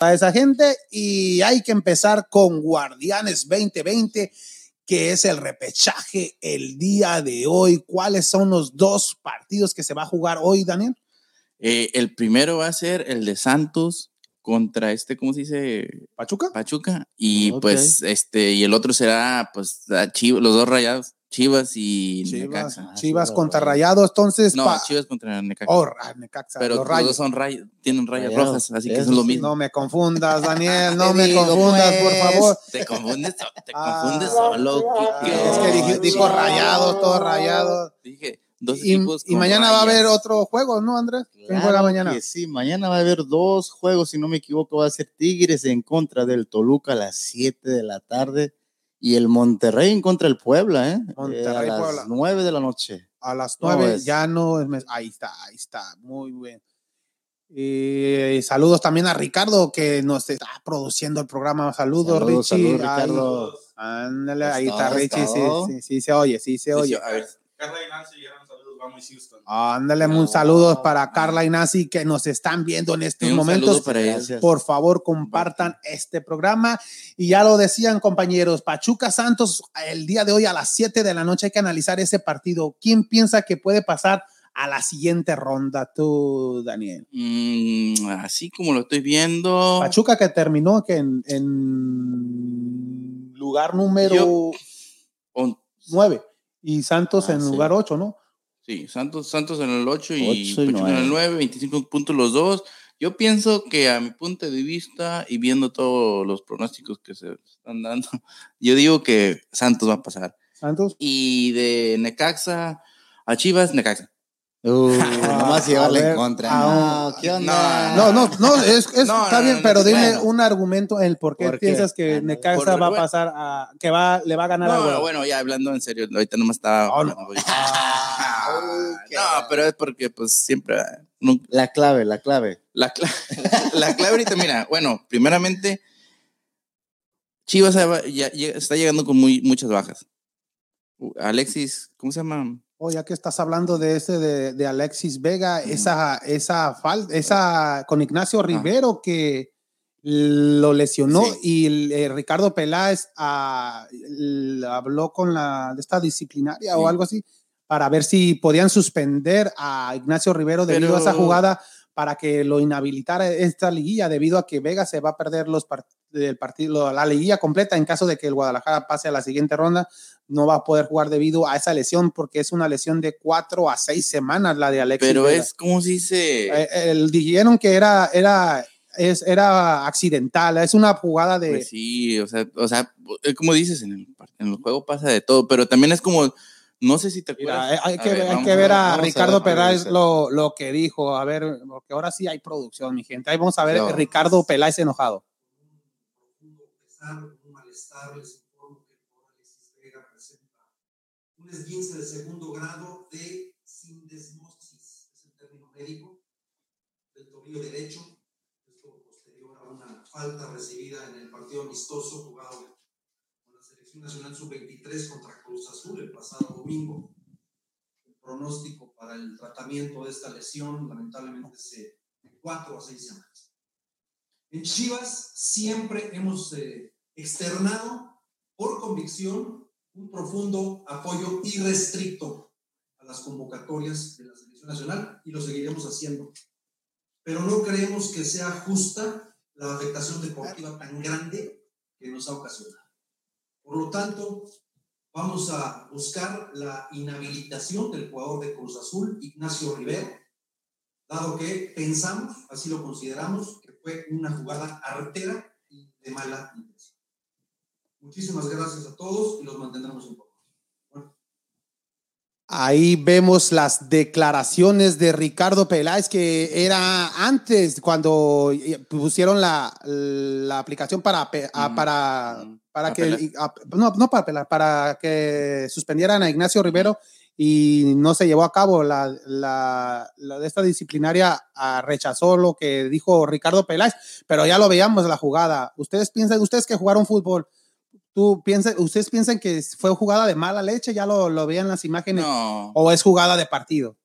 a esa gente y hay que empezar con Guardianes 2020 que es el repechaje el día de hoy. ¿Cuáles son los dos partidos que se va a jugar hoy, Daniel? Eh, el primero va a ser el de Santos contra este, ¿cómo se dice? Pachuca. Pachuca. Y pues, este, y el otro será, pues, los dos rayados, Chivas y Chivas, Necaxa. Chivas contra Rayados, entonces. No, pa- Chivas contra Necaxa. Oh, Necaxa, pero los rayos. dos son ray- tienen rayas Rayados, rojas, así que eso son lo mismo. No me confundas, Daniel, no me confundas, por pues, favor. Te confundes, te Ah, confundes solo, Quique. Es que dije- dijo rayados, todos rayados. Dije, dos Y, equipos y mañana va a haber otro juego, ¿no, Andrés? ¿Quién Claro juega mañana? que sí, mañana va a haber dos juegos, si no me equivoco, va a ser Tigres en contra del Toluca a las 7 de la tarde y el Monterrey en contra del Puebla, ¿eh? Monterrey, Eh, a Puebla. las 9 de la noche. A las No, nueve es- ya no es. mes- Ahí está, ahí está, muy bien. Eh, saludos también a Ricardo que nos está produciendo el programa. Saludos, Saludos, Richie. saludos, Ay, Ricardo. ándale, ahí está todo, es Richie. Sí, sí, sí, se oye, sí se Sí, sí, oye. a ver, Carla y Nancy llegaron Houston. Ándale, un No. saludos para Carla y Nancy que nos están viendo en estos momentos. saludo para ellos. Gracias. Por favor, compartan este programa. Y ya lo decían, compañeros, Pachuca Santos, el día de hoy a las 7 de la noche hay que analizar ese partido. ¿Quién piensa que puede pasar a la siguiente ronda? Tú, Daniel. Mm, así como lo estoy viendo. Pachuca que terminó que en, en lugar número Yo- on- 9 y Santos Ah, en sí. lugar 8, ¿no? Sí, Santos, Santos en el 8 y Ocho y Pachuca en el nueve. 9, 25 puntos los dos. Yo pienso que a mi punto de vista y viendo todos los pronósticos que se están dando, yo digo que Santos va a pasar. Santos. Y de Necaxa a Chivas, Necaxa. Uh, nomás llevarle en contra. ah, No, ¿qué onda? No, no, no, es, es- No, está no, bien, no, pero no, dime bueno. un argumento en el por qué ¿Por qué? piensas que Necaxa va a pasar a que va le va a ganar a bueno, ya hablando en serio, ahorita nomás estaba. Oh, no. no, pero es porque pues siempre nunca- La clave, la clave. La, cla- la clave ahorita, mira, bueno, primeramente, Chivas ya, ya- ya está llegando con muy, muchas bajas. Uh, Alexis, ¿cómo se llama? Oh, ya que estás hablando de ese de, de Alexis Vega, esa esa fal- esa con Ignacio Rivero que lo lesionó Sí. y el, eh, Ricardo Peláez ah, habló con la de esta disciplinaria o algo así para ver si podían suspender a Ignacio Rivero debido a esa jugada para que lo inhabilitara esta liguilla debido a que Vega se va a perder los part- del partido la liguilla completa en caso de que el Guadalajara pase a la siguiente ronda no va a poder jugar debido a esa lesión porque es una lesión de cuatro a seis semanas la de Alexis Pero Vega. es como si se... Eh, el dijeron que era era es, era accidental es una jugada de Pues sí, o sea, o sea, eh, como dices, el, en el juego pasa de todo, pero también es como, no sé si te Mira, acuerdas. eh, hay, que, ver, ver, hay que ver a a Ricardo ver, Peláez a ver. lo, lo que dijo. A ver, porque ahora sí hay producción, mi gente. Ahí vamos a ver No. Ricardo Peláez enojado. profundo pesar, un malestar, les informo que el jugador Alexis Vega presenta un esguince de segundo grado de sindesmosis, es el término médico, del tobillo derecho, esto posterior a una falta recibida en el partido amistoso jugado selección nacional sub-23 contra Cruz Azul el pasado domingo. El pronóstico para el tratamiento de esta lesión lamentablemente es eh, de cuatro a seis semanas. En Chivas siempre hemos eh, externado por convicción un profundo apoyo irrestricto a las convocatorias de la selección nacional y lo seguiremos haciendo. Pero no creemos que sea justa la afectación deportiva tan grande que nos ha ocasionado. Por lo tanto, vamos a buscar la inhabilitación del jugador de Cruz Azul, Ignacio Rivero, dado que pensamos, así lo consideramos, que fue una jugada artera y de mala intención. Muchísimas gracias a todos y los mantendremos informados. Ahí vemos las declaraciones de Ricardo Peláez, que era antes cuando eh, pusieron la, la aplicación para, pe- a- Mm, para, mm, para para que, a- no, no para para que suspendieran a Ignacio Rivero y no se llevó a cabo. La, la, la de esta disciplinaria ah, rechazó lo que dijo Ricardo Peláez, pero ya lo veíamos la jugada. Ustedes piensan, ustedes que jugaron fútbol, tú piensan, ustedes piensan que fue jugada de mala leche, ya lo, lo veían las imágenes, No, o es jugada de partido.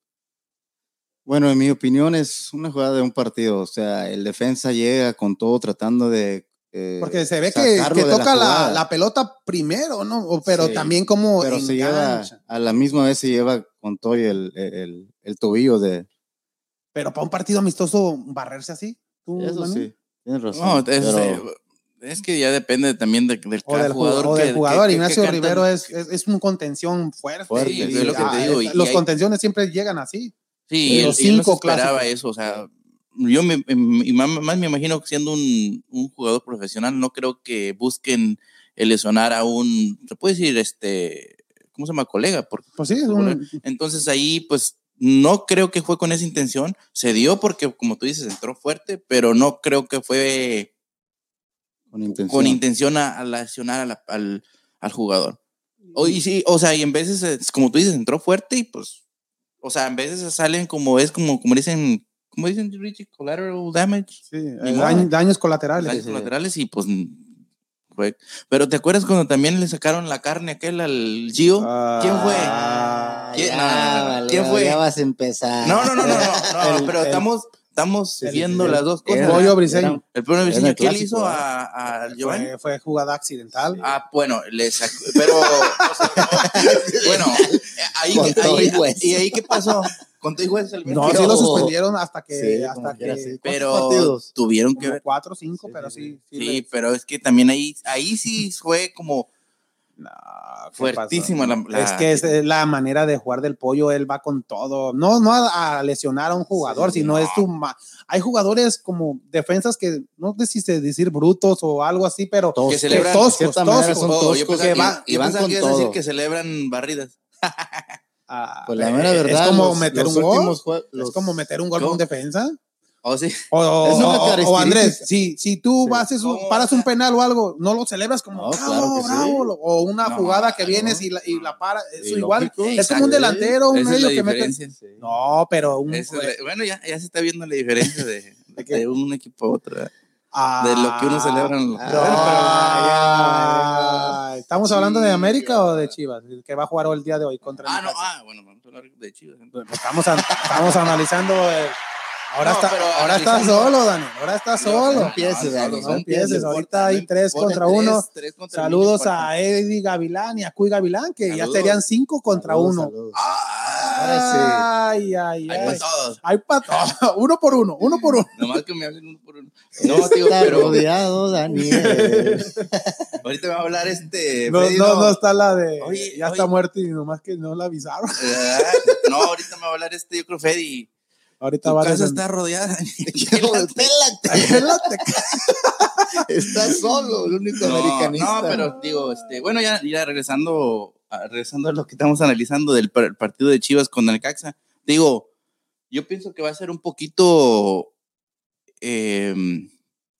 Bueno, en mi opinión es una jugada de un partido. O sea, el defensa llega con todo tratando de. eh, Porque se ve que, la toca la, la pelota primero, ¿no? O- Pero Sí, también como Pero se lleva, a la misma vez se lleva con todo y el, el, el tobillo de. Pero para un partido amistoso, barrerse así. ¿tú, Eso Manu? sí, tienes razón. No, es, pero- eh, es que ya depende también de- del, O del ju- jugador. o que- del jugador. que- Ignacio que. Rivero es, es, es un contención fuerte. Fuerte, y- es lo que te ah, digo, y los hay- contenciones siempre llegan así. Sí, él, los y él no cinco esperaba clásicos. eso. O sea, yo me, em- y más, me imagino que siendo un, un jugador profesional, no creo que busquen lesionar a un, se puede decir, este, ¿cómo se llama? Colega. Porque, Pues sí, es un, entonces ahí, pues, no creo que fue con esa intención. Se dio porque, como tú dices, entró fuerte, pero no creo que fue con intención. con intención a, a lesionar a la- al, al jugador. O, y sí, o sea, y en veces, es como tú dices, entró fuerte y pues, o sea, en veces salen como es, como, como dicen, como dicen, Richie, collateral damage, sí, eh, daños, colaterales. daños colaterales y pues. Pero ¿te acuerdas cuando también le sacaron la carne aquel al Gio? ¿Quién fue? Ah, ¿Quién- ya, no, no, no, vale, ¿Quién fue? Ya vas a empezar. No, no, no, no, no, pero el- estamos, estamos el- viendo el- las dos cosas. el pollo briseño. El es el que él clásico, hizo ¿eh? a, a Giovanni. Fue, fue jugada accidental. Ah, bueno, le sacó, pero, o sea, bueno, ahí, ahí- y ahí qué pasó, con todo y hueso, el no, sí lo suspendieron hasta que, Sí, hasta que quiera, sí. ¿Cuántos pero partidos? tuvieron que ver, cuatro o cinco, Sí, pero sí, sí. sí, le- pero es que también ahí, ahí sí fue como No, ¿qué fuertísima la, la- es que es eh, la manera de jugar del pollo, él va con todo. No, no a, a lesionar a un jugador, Sí, sino no. es su. Hay jugadores como defensas que no sé si se decir brutos o algo así, pero Toscos. que celebran- toscos, cierta manera toscos. son Oh, toscos pensaba que que, va- yo y van con que a decir todo. que celebran barridas. Ah, Pues la eh, mera verdad. es como los- meter los un gol. últimos jue- Es los- como meter un gol con defensa. Oh, sí. O, o- o-. Andrés, si, si tú Sí. vas, un- ¿Cómo paras un penal o algo, no lo celebras como No, bravo, claro que sí. bravo, lo- o una No, jugada que no. vienes y la, y la para, eso Sí, igual. lógico. Es como un delantero, un medio que mete. Sí. No, pero un. Es la- bueno, ya, ya se está viendo la diferencia de, ¿De de un equipo a otro. Ah, de lo que uno celebra en los- ah, ¿Estamos hablando de América o de Chivas? El que va a jugar el día de hoy contra Ah, no, ah, bueno, vamos a hablar de Chivas. entonces. Estamos, estamos analizando. el- ahora No, está, pero ahora está solo, Dani. Ahora está solo. No empieces, Dani, no no empieces. empieces. Ahorita hay tres contra tres, uno. tres contra el Saludos a Eddie Gavilán y a Cuy Gavilán, que ya serían cinco contra Saludos, uno. saludos. Ah, Ay, ay, hay ay. para todos. Hay para todos. Uno por uno, uno por uno. Nomás que me hablen uno por uno. No, tío, Está pero rodeado, Daniel. ahorita me va a hablar este. No, Freddy, no, no está la de. Oye, ya oye. está muerto y nomás que no la avisaron. Ah, No, ahorita me va a hablar este, yo creo, Freddy. Ahorita Tu va a casa está rodeada. Pélate. Está solo, el único No, americanista. no, pero digo, este, bueno, ya, ya regresando, a, regresando a lo que estamos analizando del par- partido de Chivas con el Caxa, digo, yo pienso que va a ser un poquito, em,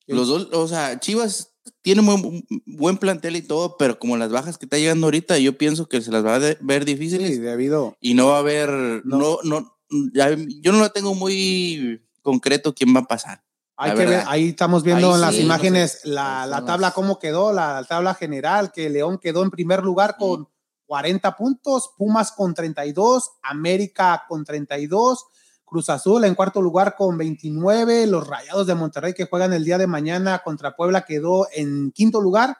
los dos, o sea, Chivas tiene buen, buen plantel y todo, pero como las bajas que está llegando ahorita, yo pienso que se las va a ver difíciles Sí, debido. y no va a haber, No. no, yo no lo tengo muy concreto quién va a pasar. Hay La que ver, verdad. ahí estamos viendo Ahí en las sí, imágenes no la, sé. la tabla, cómo quedó, la tabla general, que León quedó en primer lugar con 40 puntos, Pumas con 32, América con 32, Cruz Azul en cuarto lugar con 29, los Rayados de Monterrey que juegan el día de mañana contra Puebla quedó en quinto lugar,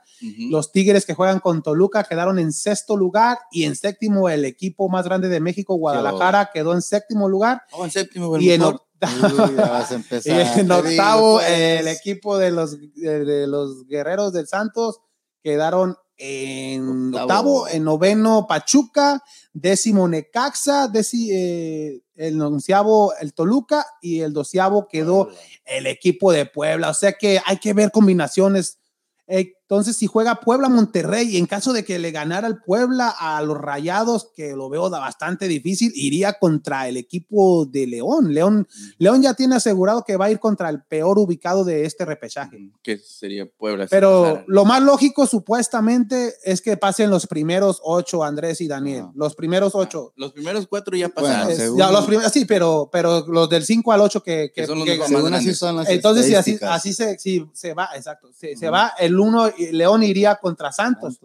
los Tigres que juegan con Toluca quedaron en sexto lugar. Y en séptimo el equipo más grande de México, Guadalajara, quedó en séptimo lugar. Oh, en séptimo, y en mejor. octavo... Uy, ya vas a Y en octavo, digo, pues. el equipo de los, de, de los guerreros del Santos quedaron en Octavo. octavo, en noveno Pachuca, décimo Necaxa, déci- eh, el onceavo el Toluca y el doceavo quedó el equipo de Puebla. O sea que hay que ver combinaciones. Eh, Entonces, si juega Puebla Monterrey, en caso de que le ganara el Puebla a los Rayados, que lo veo bastante difícil, iría contra el equipo de León. León, León ya tiene asegurado que va a ir contra el peor ubicado de este repechaje. que sería Puebla. Pero lo más lógico, supuestamente, es que pasen los primeros ocho, Andrés y Daniel. Ajá. Los primeros ocho. los primeros cuatro ya pasaron. Ya, los primeros, sí, pero, pero los del 5 al 8 que, Que son los que- más Según grandes. así son las entonces, si así, así se, si se va, exacto, se, va el uno, León iría contra Santos.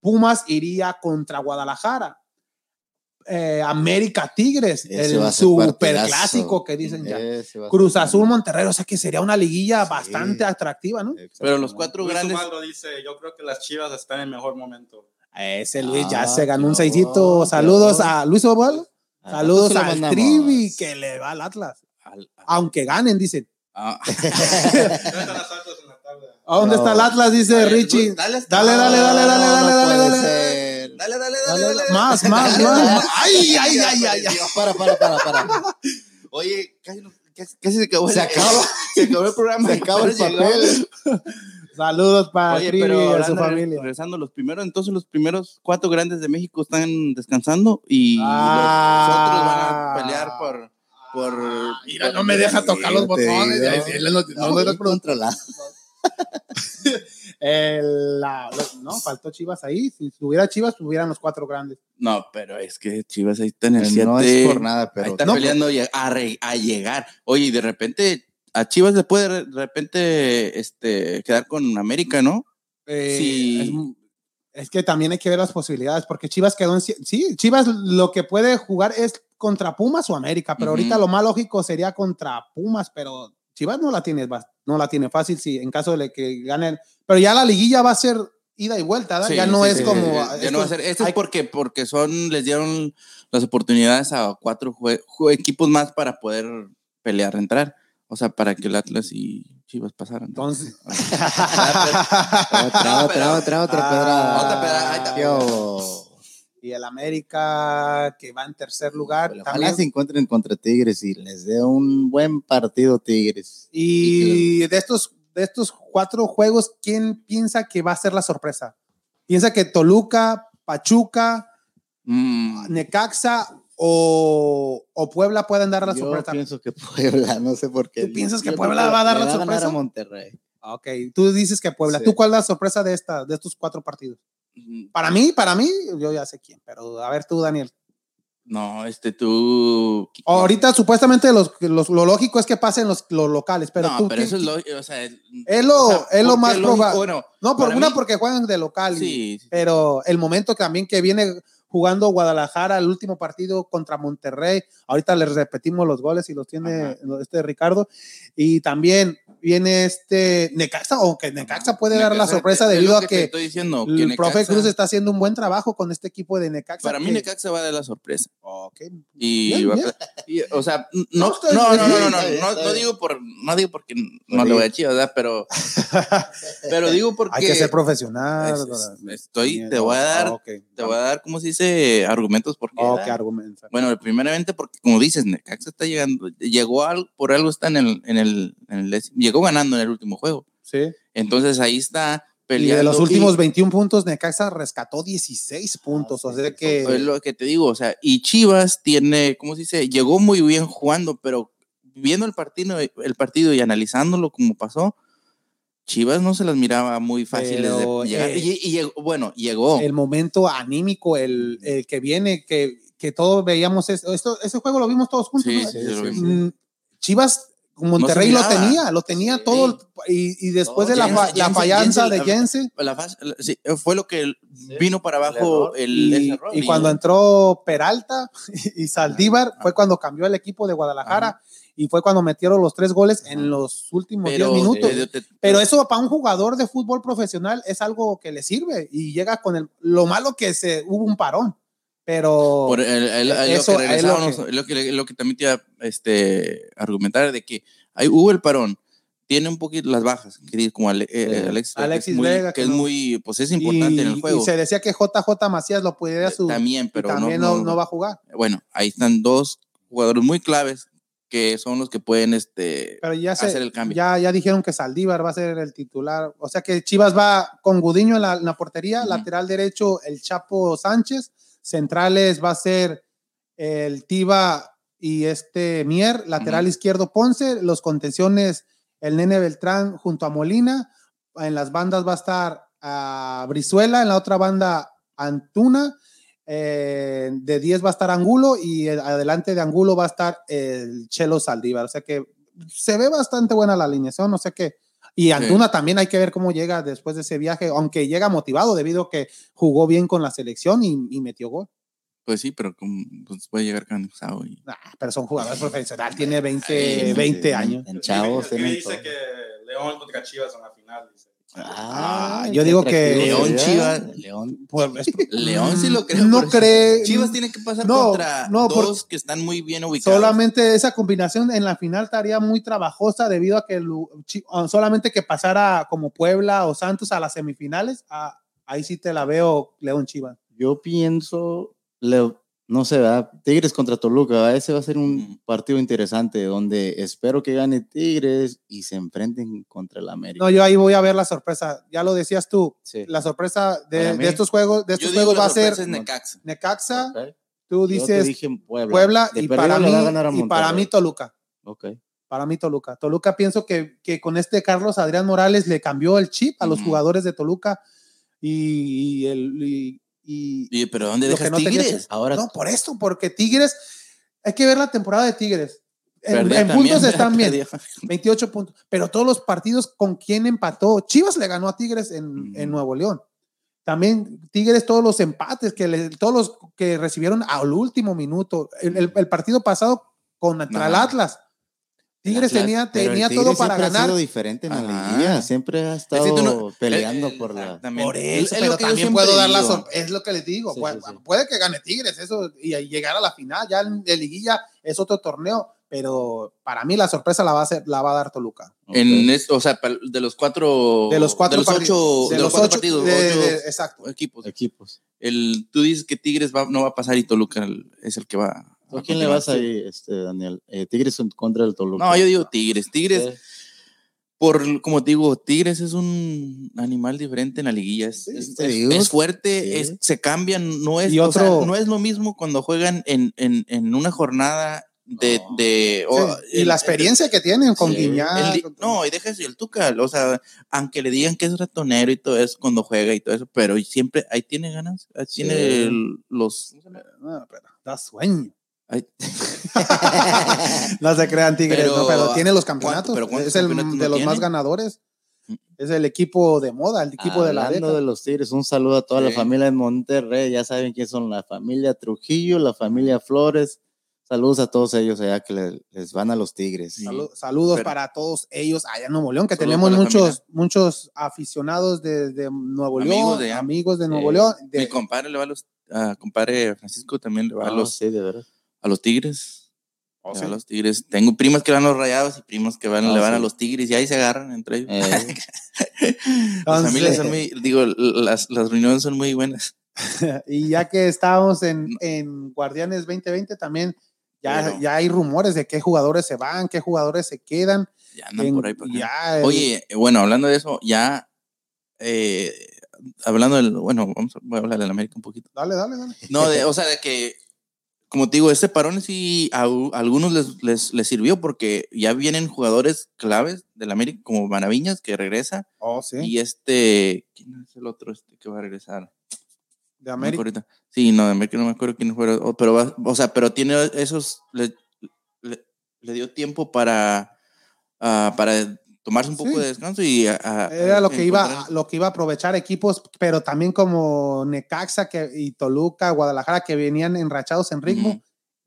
Pumas iría contra Guadalajara. eh, América Tigres, Ese el va a ser super partidazo. clásico que dicen ya. A Cruz Azul Monterrey, o sea que sería una liguilla Sí. bastante atractiva, ¿no? Pero los cuatro Luis grandes. Ubaldo dice, yo creo que las Chivas están en mejor momento. Ese Luis ya Ah, se ganó un seisito. bueno, Saludos a Luis Ovaldo. Al Saludos lo al. Trivi que le va al Atlas. al- Aunque ganen, dicen. ah, ¿A dónde No. está el Atlas? Dice Richie. dale, Dale, dale, dale, dale, No, dale, no dale, dale. dale, dale, Dale. Más, más, más, más. Ay, ay, ay, ay, ay. Para, para, para, para. Oye, casi, casi- casi se acabó. el- Se acaba. se acabó el programa. Se acaba el papel. Saludos para Oye, pero y a su familia. regresando los primeros, entonces los primeros cuatro grandes de México están descansando y Ah. los otros van a pelear por, por Mira, no me deja tocar los botones. No- no- no- no- controlado. El- la- lo- no, faltó Chivas ahí. Si tuviera Chivas, tuvieran los cuatro grandes. No, pero es que Chivas ahí está en el 7. No es por nada, ahí pero está no, peleando a, a re- a llegar. Oye, y de repente a Chivas le puede de repente este, quedar con América, ¿no? Eh, Sí. Es, es que también hay que ver las posibilidades, porque Chivas quedó en. Sí, Chivas lo que puede jugar es contra Pumas o América, pero ahorita lo más lógico sería contra Pumas, pero Chivas no la tiene, no la tiene fácil si en caso de que ganen. Pero ya la liguilla va a ser ida y vuelta, ¿verdad? Sí, ya no sí, es sí, como. sí, ya esto- no va a ser- Esto hay- es porque, porque son, les dieron las oportunidades a cuatro jue- jue- equipos más para poder pelear, entrar. O sea, para que el Atlas y Chivas pasaran. Entonces. Otra, otra, otra, otra Ah, pedrada. otra pedrada, y el América que va en tercer lugar. Ojalá también. se encuentren contra Tigres y les dé un buen partido Tigres. Y de estos, de estos cuatro juegos, ¿quién piensa que va a ser la sorpresa? ¿Piensa que Toluca, Pachuca, Mm, Necaxa o, o Puebla pueden dar la Yo sorpresa? pienso que Puebla, no sé por qué. ¿Tú piensas que Yo Puebla va a dar la sorpresa? a Monterrey. Ok, tú dices que Puebla. Sí. ¿Tú cuál es la sorpresa de, esta, de estos cuatro partidos? Para mí, para mí, yo ya sé quién, pero a ver tú, Daniel. no, este tú. Ahorita supuestamente los, los- lo lógico es que pasen los, los locales, pero no, tú... pero ¿qué- eso es lo, o sea, Es lo- o sea, es lo ¿por qué más lógico? proba- Bueno, No, por una mí- porque juegan de local. y- sí, sí. pero el momento también que viene jugando Guadalajara el último partido contra Monterrey, ahorita les repetimos los goles y los tiene este Ricardo, y también viene este Necaxa, aunque Necaxa puede dar la sorpresa es debido a que estoy diciendo, que el profe Cruz está haciendo un buen trabajo con este equipo de Necaxa. Para mí que- Necaxa va a dar la sorpresa. Ok. Y, Bien, va a- bien. y, o sea, no, No, no, no, no, no, digo por, no digo porque no le voy a Chivas, ¿verdad? Pero, pero digo porque Hay que ser profesional. estoy, te voy a dar, Ok. te voy a dar, ¿cómo se dice? Argumentos porque. Argumenta. Bueno, primeramente porque como dices, Necaxa está llegando, llegó al, por algo está en el, en el, en el décimo- llegó ganando en el último juego. Sí. Entonces ahí está Y peleando. de los y- últimos 21 puntos, Necaxa rescató 16 puntos. O sea Es que. lo que te digo, o sea, y Chivas tiene, ¿cómo se dice? Llegó muy bien jugando, pero viendo el partido, el partido y analizándolo como pasó, Chivas no se las miraba muy fáciles Pero, de llegar. eh, y, bueno, llegó. el momento anímico, el, el que viene, que, que todos veíamos esto, esto, ese juego lo vimos todos juntos. Sí, ¿no? sí, sí. Mm, Chivas, Monterrey lo tenía, lo tenía Sí. todo, y, y después No, de la, Jensen- fa- la Jensen- fallanza Jensen- de Jensen, La fase- la- sí, fue lo que vino para abajo el, y, ese error. y cuando entró Peralta y Saldívar, fue cuando cambió el equipo de Guadalajara, y fue cuando metieron los tres goles en los últimos 10 pero, minutos. eh, te- Pero eso para un jugador de fútbol profesional es algo que le sirve y llega con el lo malo que se hubo un parón, pero por el- el- el- Eso lo que es lo regresábamos, lo que, lo que también te iba a este, argumentar de que ahí hubo el parón, tiene un poquito las bajas, que como Ale- eh. Alexis, Vega, que es muy, Vega, que que es no- muy, pues es importante en el y- juego. Y se decía que JJ Macías lo pudiera su también, y pero también no, no va a jugar. Bueno, ahí están dos jugadores muy claves que son los que pueden este, Pero ya se, hacer el cambio. ya, ya dijeron que Saldívar va a ser el titular. O sea que Chivas va con Gudiño en la, en la portería, Ujú. lateral derecho el Chapo Sánchez, centrales va a ser el Tiva y este Mier, lateral izquierdo Ponce, los contenciones el Nene Beltrán junto a Molina, en las bandas va a estar a Brizuela, en la otra banda Antuna, eh, de 10 va a estar Angulo y eh, adelante de Angulo va a estar el Chelo Saldívar. O sea que se ve bastante buena la alineación, o sea que y Antuna también hay que ver cómo llega después de ese viaje, aunque llega motivado debido a que jugó bien con la selección y, y metió gol. Pues sí, pero como, pues puede llegar cansado. Y... Nah, pero son jugadores profesionales, tiene 20, Sí, 20 Sí, años. En chavos dice todo. que León contra Chivas en la final. Dice. Ah, yo digo que- León. Chivas. León. Pues, es- León sí lo creo. No cree- Chivas tiene que pasar no, contra no, por- dos que están muy bien ubicados. solamente esa combinación en la final estaría muy trabajosa debido a que solamente que pasara como Puebla o Santos a las semifinales, ah, ahí sí te la veo León Chivas. Yo pienso, le- no sé, ¿verdad? Tigres contra Toluca, ¿verdad? ese va a ser un partido interesante donde espero que gane Tigres y se enfrenten contra el América. No, yo ahí voy a ver la sorpresa. Ya lo decías tú, Sí. la sorpresa de, Para mí- de estos juegos, de estos juegos va a ser Necaxa. Necaxa, tú dices Puebla, y para, mí, y para mí. Toluca. Ok. Para mí Toluca. Toluca pienso que, que con este Carlos Adrián Morales le cambió el chip a los jugadores de Toluca y, y el... y- y- Y, pero ¿dónde dejas no Tigres? Ahora, no, por esto, porque Tigres, hay que ver la temporada de Tigres. En, puntos están bien, perdió. 28 puntos, pero todos los partidos con quién empató. Chivas le ganó a Tigres en, Nuevo León. También Tigres, todos los empates que le- todos los que recibieron al último minuto. El, el- el partido pasado contra el Ajá. Atlas. Tigres tenía, tenía Tigres todo para siempre Ha ganar. sido diferente en la liguilla, siempre ha estado Es no- peleando el- el- por la... Por Es- eso, es pero también puedo dar la. Es lo que les digo. Sí, puede, sí, sí. puede que gane Tigres eso y llegar a la final. Ya en de liguilla es otro torneo, pero para mí la sorpresa la va a, hacer, la va a dar Toluca. En Ok. esto, o sea, de los cuatro. De los cuatro de los ocho, de de los ocho- partidos, de- ocho de- exacto. equipos. equipos. El, tú dices que Tigres va- no va a pasar y Toluca es el que va. ¿A quién le vas ahí, este, Daniel? Eh, Tigres contra del Toluca. No, yo digo Tigres. Tigres, por como te digo, Tigres es un animal diferente en la liguilla. Es, Sí, es- es- fuerte, Sí. se cambian, no es, Y o sea, no es lo mismo cuando juegan en, en, en una jornada de. No. de o- Sí, y el- la el- experiencia que tienen con Sí. El con- no, y deja el Tuca, o sea, aunque le digan que es ratonero y todo eso cuando juega y todo eso, pero siempre ahí tiene ganas, ahí Sí. tiene el- los. No, pero da sueño. No se crean Tigres, Pero, no, pero tiene los ¿cuánto- campeonatos. pero es el campeonatos de los tiene? más ganadores. Mm. Es el equipo de moda, el equipo de la década. de los Tigres, un saludo a toda la Sí. familia de Monterrey. Ya saben quién son la familia Trujillo, la familia Flores. Saludos a todos ellos allá que le- les van a los Tigres. Sí. Saludos pero- para todos ellos allá en Nuevo León, que tenemos la muchos, muchos aficionados de, de Nuevo Amigos León, de- amigos de Nuevo. León. Mi de- compadre le va a los. a compadre Francisco también le va a, Ah, los, sí, de verdad. A los Tigres. Oh, sí. a los Tigres. Tengo primas que van a los rayados y primos que van, Ah, le van a los Tigres y ahí se agarran entre ellos. Eh, Las familias son muy, digo, las, las reuniones son muy buenas. y ya que estábamos en, en Guardianes 2020, también ya, ya hay rumores de qué jugadores se van, qué jugadores se quedan. Ya andan En- por ahí. por acá. ya el- Oye, bueno, hablando de eso, ya eh, hablando del, bueno, vamos a, voy a hablar del América un poquito. dale, dale, dale. No, de, o sea, de que, como te digo, este parón sí a, algunos les, les, les sirvió porque ya vienen jugadores claves del América, como Manaviñas, que regresa, Oh, sí, y este, ¿quién es el otro este que va a regresar? de América. Sí, no, de América no me acuerdo quién fue, o- pero va- o sea, pero tiene esos, le, le- le dio tiempo para, ah, para tomarse un poco Sí. de descanso y a- a- Era lo que iba, lo que iba a aprovechar equipos, pero también como Necaxa que, y Toluca, Guadalajara, que venían enrachados en ritmo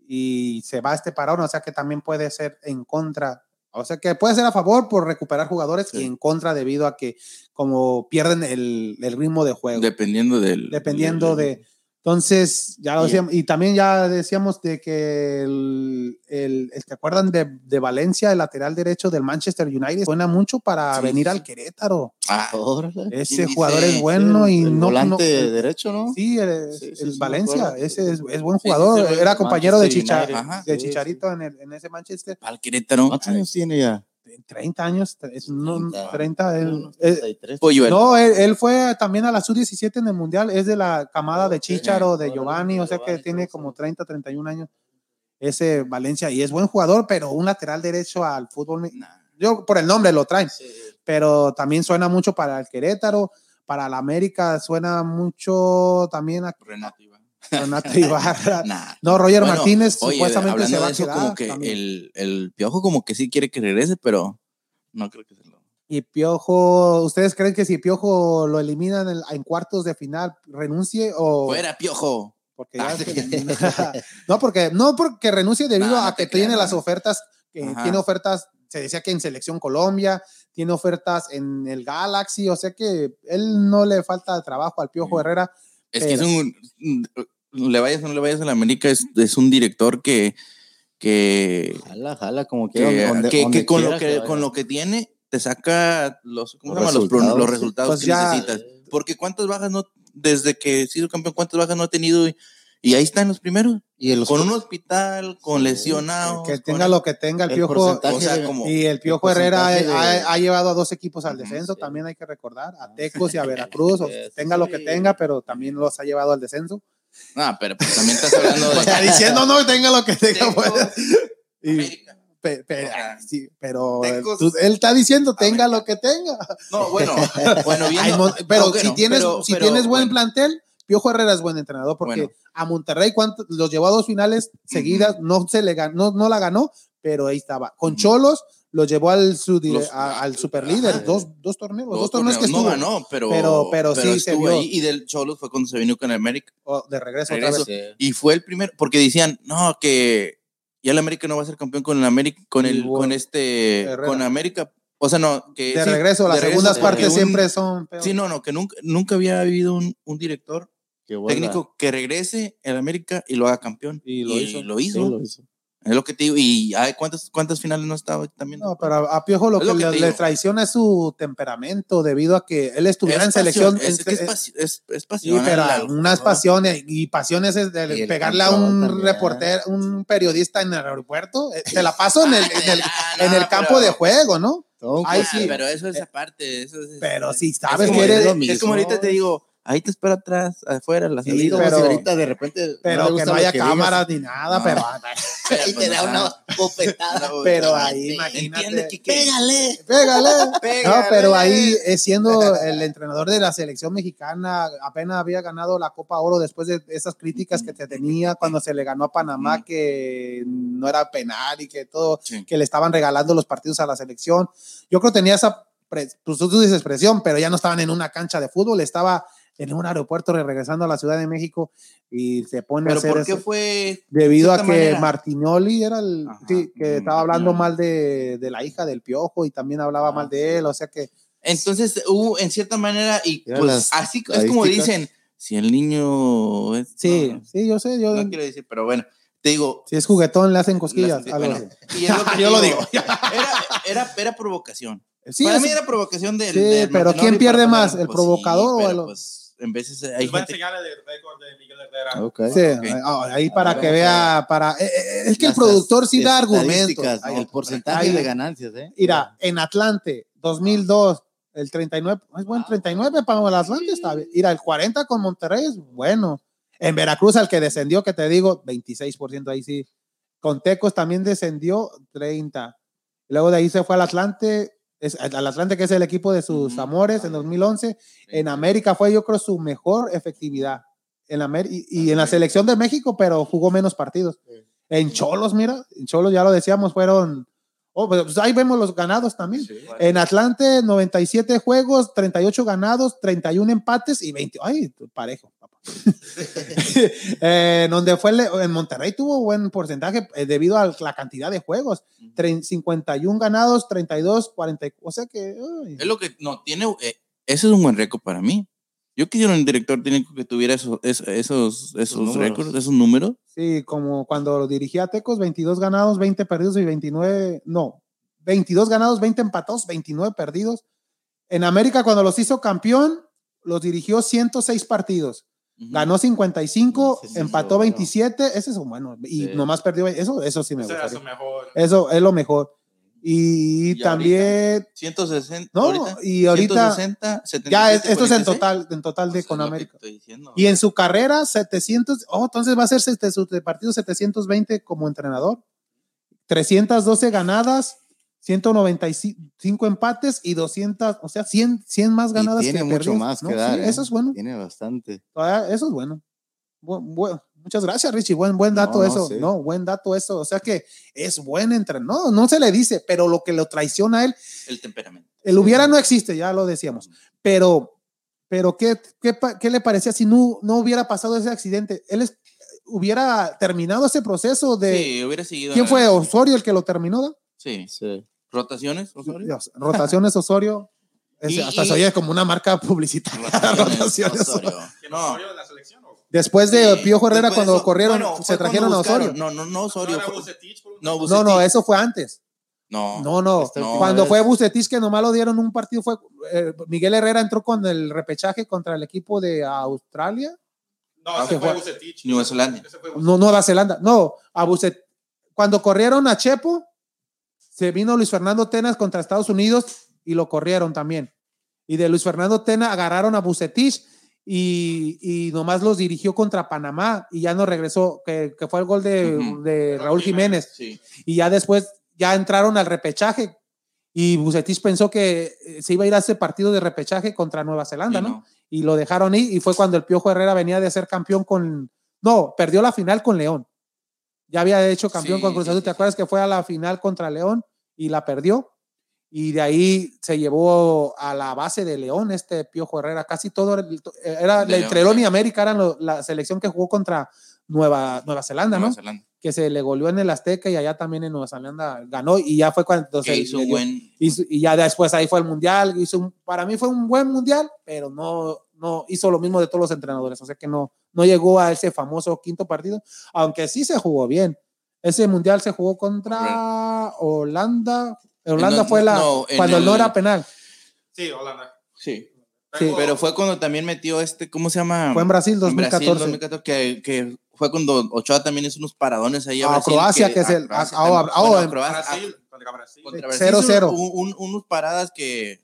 y se va este parón, o sea que también puede ser en contra, o sea que puede ser a favor por recuperar jugadores Sí. y en contra debido a que como pierden el, el ritmo de juego. Dependiendo del. dependiendo del- de. Entonces, ya lo decíamos, y también ya decíamos de que el, el, el- ¿te acuerdan de, de Valencia, el lateral derecho del Manchester United? Suena mucho para Sí, venir sí, al. Querétaro. Ah. Ese ¿Quién jugador dice? es bueno y el no. volante no- derecho, ¿no? sí, el, Sí, sí, el sí, me Valencia, ese es, es buen jugador. sí, Era compañero de, Chicha-. Ajá. de Sí, Chicharito en, el- en ese Manchester. al Querétaro. ¿Cuántos años tiene ya? 30 años, es, no, 30. 30. él- Unos 33. Pollo, No, él, él fue también a la sub-17 en el Mundial, es de la camada de. Chicharo, de Giovanni, o sea que Giovanni, tiene como eso. 30, 31 años ese Valencia y es buen jugador, pero un lateral derecho al fútbol, yo por el nombre lo traen, pero también suena mucho para el Querétaro, para la América suena mucho también a Renato. Renato Ibarra. Nah. No, Roger Bueno, Martínez oye, supuestamente se va de a quedar. como que el, el piojo como que sí quiere que regrese, pero no creo que se lo. Y Piojo, ¿ustedes creen que si Piojo lo eliminan en, en cuartos de final renuncie o Fuera, piojo. Porque ya- no, porque, no porque renuncie debido no a que tiene las ofertas, que Ajá. tiene ofertas, se decía que en Selección Colombia, tiene ofertas en el Galaxy, o sea que él no le falta trabajo al Piojo Mm. Herrera. Es que es un. Le vayas o no le vayas a la América, es, es un director que. que, Jala, jala, como que, que, donde- que- donde que con, lo quiera que, con lo que tiene te saca los, ¿cómo Los se llama? resultados. los resultados Pues que ya- necesitas. Porque cuántas bajas no, desde que se hizo campeón, cuántas bajas no ha tenido y, y ahí están los primeros. Y Con un hospital, con Sí, lesionados. que con- tenga lo que tenga el, el Piojo. o sea, como- Y el Piojo el Herrera porcentaje de- ha, ha llevado a dos equipos al Ujú, descenso, sí. también hay que recordar, a Tecos y a Veracruz, o tenga lo que tenga, pero también los ha llevado al descenso. Ah, pero pues también estás hablando de. Está diciendo, no, tenga lo que tenga. Tecos, pues. Y- pe- pe- sea, sí, pero Tecos- tú- él está diciendo, tenga América. lo que tenga. No, bueno, bueno, pero no, bueno, si tienes, pero- si pero, tienes buen bueno, plantel, Piojo Herrera es buen entrenador, porque Bueno. a Monterrey ¿cuánto- los llevó a dos finales seguidas, no se le ganó, no, no la ganó, pero ahí estaba. Con. Cholos los llevó al, su- Los- a- al superlíder, Ajá. dos, dos torneos, Dos dos, torneos que estuvo no ganó, pero, Pero- pero sí se vio. ahí. Y del Cholos fue cuando se vino con el América. oh, de regreso, Regreso. otra vez. Sí. Y fue el primero, porque decían, no, que ya el América no va a ser campeón con el América, con el, con este, Herrera. con América. O sea, no, que De sí, regreso, las de segundas partes un- siempre son peor. Sí, no, no, que nunca, nunca había habido un, un director. Técnico que regrese el América y lo haga campeón. Y lo hizo. Lo Sí, hizo. lo hizo. Es lo que te digo. Y ay, ¿cuántas, cuántas finales no estaba también? No, pero a Piojo lo Es que, lo que le, le traiciona es su temperamento, debido a que él estuviera en pasión, selección. Es, en- que es, eh, es, es Sí, pasión. pero al- unas al- pasiones y pasiones es de Y pegarle a un también. reportero, un periodista en el aeropuerto. eh, Te la paso en el, en el, Ah, en el campo pero- de juego, ¿no? Todo Ahí Ah, sí. Pero eso es aparte. Eso es, Pero es- si es sabes que eres- es, es como ahorita te digo, ahí te espera atrás, afuera, la salida. pero- ahorita de repente. Pero que no haya que digas. cámaras ni nada, No. pero, Y pues, te da una bofetada. Pero ahí sí, imagínate. Entiende que, que- Pégale. pégale. No, pero ahí eh, siendo el entrenador de la selección mexicana, apenas había ganado la Copa Oro después de esas críticas que se tenía cuando se le ganó a Panamá, que no era penal y que todo, Sí. que le estaban regalando los partidos a la selección. Yo creo que tenía esa, pues tú dices presión, pero ya no estaban en una cancha de fútbol, estaba en un aeropuerto regresando a la Ciudad de México y se pone a hacer ¿por qué eso. fue? Debido a que manera? Martinoli era el Ajá. sí, que Mm, estaba hablando mal de, de la hija del piojo y también hablaba Ah, mal de él, o sea que Entonces hubo en cierta manera, y Mira pues las así es como dicen, si el niño es. sí, no, sí, yo sé, yo no quiero decir, pero bueno, te digo. si es juguetón le hacen cosquillas. las- bueno, y es lo que Yo lo digo. Era, era, era provocación. Sí, Para es- mí era provocación del. Sí, del pero ¿quién pierde más, el pues, provocador o pero, el- Pues en veces hay gente. enseñar el récord de Miguel Herrera. Ok. sí, Ok. ah, ahí para Ahora que vea, para eh, eh, es que el Las productor sí da argumentos. El porcentaje de ganancias, ¿eh? Mira, en Atlante, 2002, el 39, es buen 39 para el Atlante, está bien. Mira, el 40 con Monterrey es bueno. En Veracruz, al que descendió, que te digo, 26% ahí sí. Con Tecos también descendió 30. Luego de ahí se fue al Atlante, es, al Atlante que es el equipo de sus amores en 2011. En América fue yo creo su mejor efectividad. En la, y, y en la selección de México, pero jugó menos partidos. En Cholos, mira, en Cholos ya lo decíamos, fueron... Oh, pues ahí vemos los ganados también. En Atlante, 97 juegos, 38 ganados, 31 empates y 20. Ay, parejo. Eh, donde fue el- en Monterrey tuvo buen porcentaje eh, debido a la cantidad de juegos. Tre- 51 ganados, 32, 40. O sea que. Es lo que. No, tiene. eh, ese es un buen récord para mí. Yo quisiera un director técnico que tuviera esos, esos, esos, récords, esos números. Sí, como cuando lo dirigía a Tecos, 22 ganados, 20 perdidos y 29. No, 22 ganados, 20 empatados, 29 perdidos. En América, cuando los hizo campeón, los dirigió 106 partidos. Ganó 55, Ese sí empató es bueno. 27, ese es un bueno. Y Sí. nomás perdió, eso, eso sí me gusta. Eso es lo mejor. Y, Y también, 160. no, ahorita, y ahorita, 160, 77, ya es- esto es en 46. total, en total de Pues es con América. diciendo. Y en su carrera, 700, oh, entonces va a ser este, su partido 720 como entrenador. 312 ganadas, 195 empates y 200, o sea, 100, 100 más Y ganadas tiene que mucho perdidos. más ¿no? que Sí, dar. ¿eh? Eso es bueno. Tiene bastante. Todavía- Eso es bueno. Bu- bu- muchas gracias, Richie. Buen, buen dato No, eso. sí. No, buen dato eso. O sea que es buen entrenador. No, no se le dice, pero lo que lo traiciona a él, El temperamento. el hubiera no existe, ya lo decíamos. Pero Pero ¿qué, qué, qué le parecía si no, no hubiera pasado ese accidente? Él es- hubiera terminado ese proceso de... Sí, hubiera seguido. ¿Quién fue? ¿Osorio el que lo terminó? Sí. Sí. ¿Rotaciones? Osorio? Dios, Rotaciones Osorio. Y- hasta y- se oye como una marca publicitaria. Rotaciones Osorio. Osorio. ¿Que no, No. Osorio de la selección? ¿o? Después de Piojo Herrera, de cuando eso- corrieron, bueno, se trajeron a Osorio. No, no, no, Osorio. ¿No No, No, eso fue antes. No. No, no. Última Cuando fue Bucetich, que nomás lo dieron un partido, fue eh, Miguel Herrera entró con el repechaje contra el equipo de Australia, No, Ah, ese fue fue- Vucetich. Nueva Zelanda. Fue no, Nueva Zelanda. No, a Bucet- Cuando corrieron a Chepo, se vino Luis Fernando Tenas contra Estados Unidos y lo corrieron también. Y de Luis Fernando Tena agarraron a Bucetich y, y nomás los dirigió contra Panamá y ya no regresó, que, que fue el gol de, Raúl Jiménez. Sí. y ya después ya entraron al repechaje y Bucetich pensó que eh, se iba a ir a ese partido de repechaje contra Nueva Zelanda, no. Y lo dejaron ir y fue cuando el Piojo Herrera venía de ser campeón con, no, perdió la final con León. Ya había hecho campeón Sí, con Cruz Azul, ¿te acuerdas que fue a la final contra León y la perdió? Y de ahí se llevó a la base de León este Piojo Herrera, casi todo era, era entre León, y América eran lo- la selección que jugó contra Nueva, Nueva Zelanda, Nueva ¿no? Zelanda. que se le goleó en el Azteca y allá también en Nueva Zelanda ganó y ya fue cuando hizo dio- buen. hizo- y ya después ahí fue el mundial hizo un- para mí fue un buen mundial pero no no hizo lo mismo de todos los entrenadores o sea que no no llegó a ese famoso quinto partido aunque sí se jugó bien ese mundial se jugó contra Holanda Holanda no- fue la no, en cuando no el- era penal Sí, Holanda. Sí. Sí. Pero fue cuando también metió este, ¿cómo se llama? fue en Brasil En 2014 Brasil, 2014, que, que fue cuando Ochoa también hizo unos paradones ahí a A Brasil, Croacia, que es el- Croacia ah, ah, Bueno, ah, en Croacia- Brasil, contra Brasil. contra Brasil hizo 0-0. un- un- unos paradas que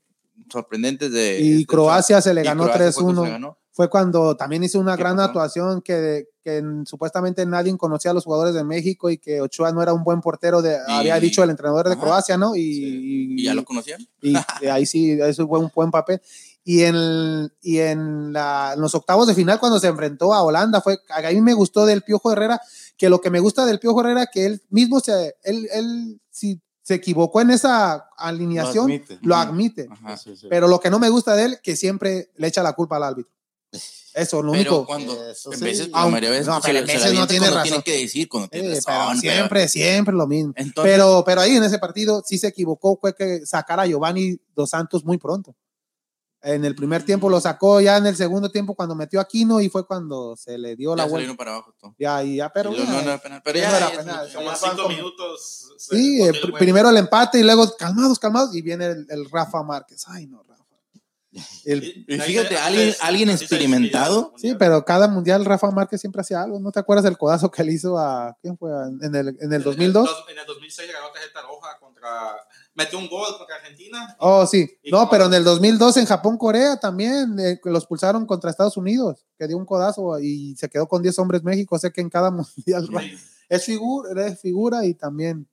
sorprendentes de y de Croacia se le ganó Croacia fue cuando se 3-1 ganó. fue cuando también hizo una ¿Qué gran pasó? actuación que, que supuestamente nadie conocía a los jugadores de México y que Ochoa no era un buen portero, de, Y- había dicho el entrenador de Ajá. Croacia, ¿no? Y, Sí. Y ya lo conocían. y- y ahí sí, eso fue un buen papel. Y en, y en, la- en los octavos de final, cuando se enfrentó a Holanda, fue, a mí me gustó del Piojo Herrera, que lo que me gusta del Piojo Herrera, que él mismo se, él, él si se equivocó en esa alineación, Lo admite. lo Ujú. admite. Ajá. Sí, sí. Pero lo que no me gusta de él, que siempre le echa la culpa al árbitro. Eso, lo Pero único. cuando Eso en sí. veces, Aunque- la mayoría de veces no, se pero en se la veces no tiene cuando razón. tienen que decir, cuando tiene Eh, pero razón. pero- siempre, siempre lo mismo. Entonces, pero, pero ahí en ese partido sí se equivocó, fue que sacar a Giovanni Dos Santos muy pronto. En el primer tiempo lo sacó, ya en el segundo tiempo cuando metió a Aquino y fue cuando se le dio la ya se vuelta. vino para abajo todo. Ya, y ya, pero Y no, no era penal, pero ya ya, no era penal. Como cinco como- minutos. sí, el primero el empate y luego calmados, calmados y viene el, el Rafa Márquez. Ay, no, Rafa. El- Y fíjate, alguien- alguien experimentado. Sí, pero cada mundial Rafa Márquez siempre hacía algo. ¿No te acuerdas del codazo que le hizo a quién fue? En el, en el 2002. En el 2006 ganó tarjeta roja contra. Metió un gol contra Argentina. Oh, sí. No, pero en el 2002 en Japón-Corea también eh, los pulsaron contra Estados Unidos, que dio un codazo y se quedó con 10 hombres México. O sea que en cada mundial Sí. es, figura, es figura y también.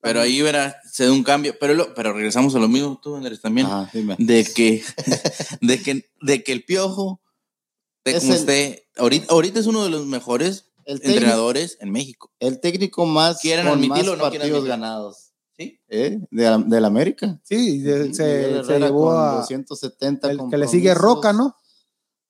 Pero ahí verá, se da un cambio. Pero, lo- pero regresamos a lo mismo, tú, Andrés, también. Ajá, dime. De que, de que, de que el piojo, de Es como el- usted, ahorita, ahorita es uno de los mejores El técnico, entrenadores en México. el técnico más ¿Quieren con admitirlo más o no quieren partidos admitirlo? ganados. ¿Sí? ¿Eh? De, la- de la América. Sí, de- se, se llevó a 270 el que le sigue. Roca, ¿no?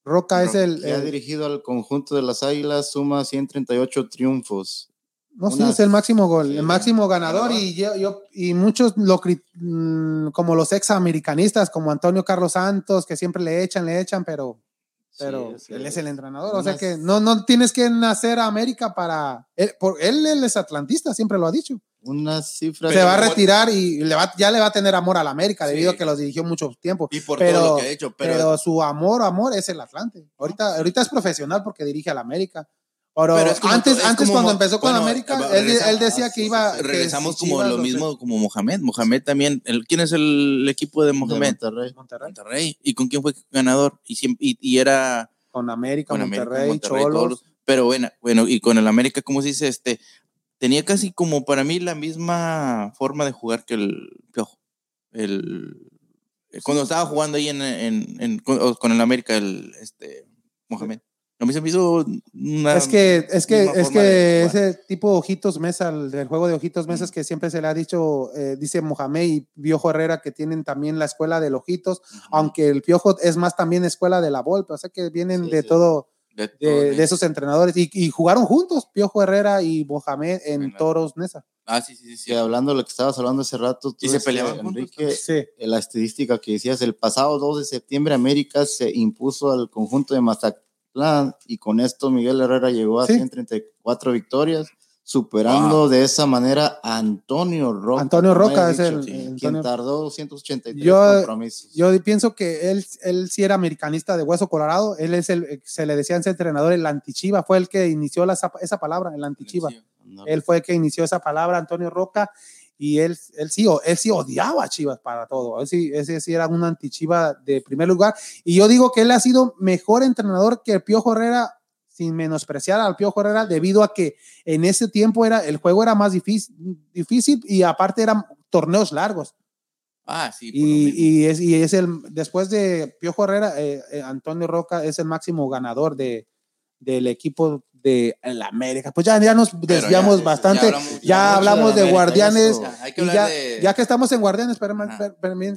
Roca es el, Que ha dirigido al conjunto de las Águilas, suma 138 triunfos. no sí, es el máximo gol, sí, el máximo ganador, y yo, yo- y muchos lo mm, como los ex americanistas como Antonio Carlos Santos que siempre le echan, le echan, pero pero Sí, él es el entrenador, o sea que no, no tienes que nacer a América para él, por, él, él es atlantista, siempre lo ha dicho. Unas cifras. se va a retirar y le va, ya le va a tener amor a la América debido a que los dirigió mucho tiempo. Y por Pero- todo lo que ha hecho. Pero, Pero, su amor, amor es el Atlante. Ahorita, ahorita es profesional porque dirige a la América. Pero, Pero es como antes, es antes como cuando empezó con bueno, América, él, decía ah, que iba. que regresamos como Chivas, lo mismo como Mohamed. Mohamed también. El, ¿Quién es el equipo de de Mohamed? Monterrey. Monterrey. Monterrey. ¿Y con quién fue ganador? Y, y, y era Con América, con Monterrey, Monterrey, Cholos. los- pero bueno, bueno, y con el América, ¿cómo se dice? Este, tenía casi como para mí la misma forma de jugar que el Piojo. El, cuando estaba jugando ahí en, en- en- con, el América, el este, Mohamed. A mí se me hizo una. Es que, es que, es de que ese tipo Ojitos Mesa, el del juego de Ojitos Mesas que siempre se le ha dicho, eh, dice Mohamed y Piojo Herrera que tienen también la escuela de Ojitos, aunque el Piojo es más también escuela de la Volpe, o sea que vienen Sí, de sí. todo, De de, todo, de esos entrenadores y, y jugaron juntos, Piojo Herrera y Mohamed en En la- Toros Mesa. Ah, sí, sí, sí. Que hablando de lo que estabas hablando hace rato, tú, Y se peleaban juntos Enrique, Sí. eh, la estadística que decías, el pasado 2 de septiembre América se impuso al conjunto de Mazatlán y con esto Miguel Herrera llegó a Sí. 134 victorias, superando de esa manera a Antonio Roca. Antonio Roca es el- dicho, el quien Antonio- tardó 283 Yo- compromisos. Yo pienso que él, él sí era americanista de hueso colorado, él es el, se le decía a ese entrenador el antichiva, fue el que inició la, esa palabra, el antichiva. No, Él fue el que inició esa palabra, Antonio Roca, y él, él, sí, él sí odiaba a Chivas para todo. Él sí, ese sí era un antichiva de primer lugar. Y yo digo que él ha sido mejor entrenador que el Piojo Herrera, sin menospreciar al Piojo Herrera, debido a que en ese tiempo era, el juego era más difícil, difícil y aparte eran torneos largos. Ah, sí. Y, y, es, y es el, después de Piojo Herrera, eh, eh, Antonio Roca es el máximo ganador de, del equipo de el América. Pues ya, ya nos desviamos ya- bastante. ya hablamos- Ya, mucho hablamos de Guardianes. hay que Y ya, de. ya que estamos en Guardianes, perm- Ajá. per- permi-